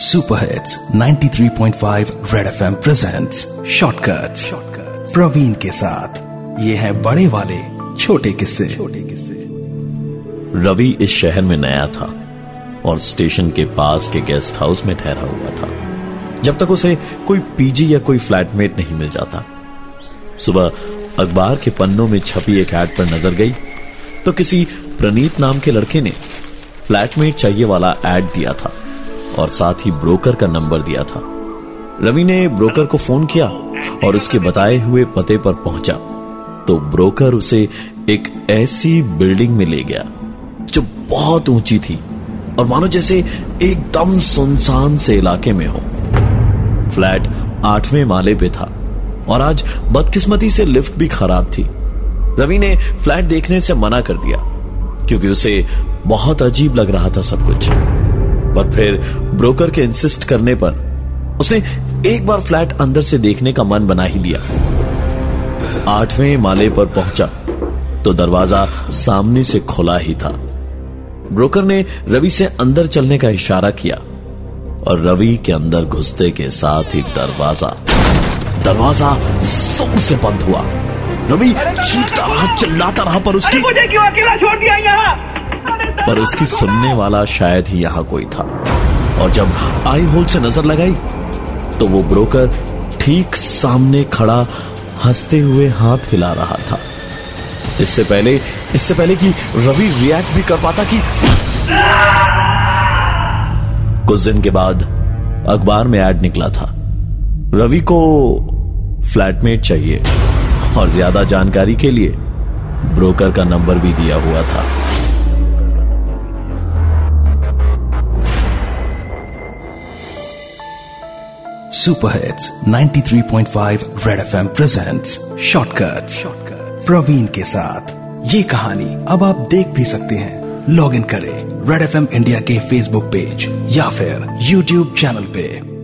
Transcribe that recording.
Super hits 93.5 Red FM presents shortcuts Praveen के साथ। ये है बड़े वाले छोटे किस्से। छोटे किस्से। रवि इस शहर में नया था और स्टेशन के पास के गेस्ट हाउस में ठहरा हुआ था। जब तक उसे कोई पीजी या कोई फ्लैटमेट नहीं मिल जाता। सुबह अखबार के पन्नों में छपी एक एड पर नज़र गई तो किसी प्रणीत नाम के लड़के ने फ्लैटमेट चाहिए वाला एड दिया था। और साथ ही ब्रोकर का नंबर दिया था। रवि ने ब्रोकर को फ़ोन किया और उसके बताए हुए पते पर पहुँचा। तो ब्रोकर उसे एक ऐसी बिल्डिंग में ले गया, जो बहुत ऊँची थी और मानो जैसे एकदम सुनसान से इलाके में हो। फ्लैट आठवें माले पे था और आज बदकिस्मती से लिफ्ट भी खराब थी। रवि ने फ्लैट देखने से मना कर दिया, क्योंकि उसे बहुत अजीब लग रहा था सब कुछ। पर फिर ब्रोकर के इंसिस्ट करने पर उसने एक बार फ्लैट अंदर से देखने का मन बना ही लिया। आठवें माले पर पहुँचा तो दरवाज़ा सामने से खुला ही था। ब्रोकर ने रवि से अंदर चलने का इशारा किया और रवि के अंदर घुसते के साथ ही दरवाज़ा दरवाज़ा ज़ोर से बंद हुआ। रवि चीखता रहा चिल्लाता रहा पर उसकी मुझे क्यों अकेला छोड़ दिया यहाँ? पर उसकी सुनने वाला शायद ही यहाँ कोई था। और जब आई होल से नज़र लगाई तो वो ब्रोकर ठीक सामने खड़ा हँसते हुए हाथ हिला रहा था। इससे पहले इससे पहले कि रवि रिएक्ट भी कर पाता कि कुछ दिन के बाद अखबार में एड निकला था। रवि को फ्लैटमेट चाहिए और ज़्यादा जानकारी के लिए ब्रोकर का नंबर भी दिया हुआ था। Super hits 93.5 Red FM presents shortcuts Praveen के साथ। ये कहानी अब आप देख भी सकते हैं। लॉग इन करें रेड एफएम इंडिया के फेसबुक पेज या फिर यूट्यूब चैनल पे।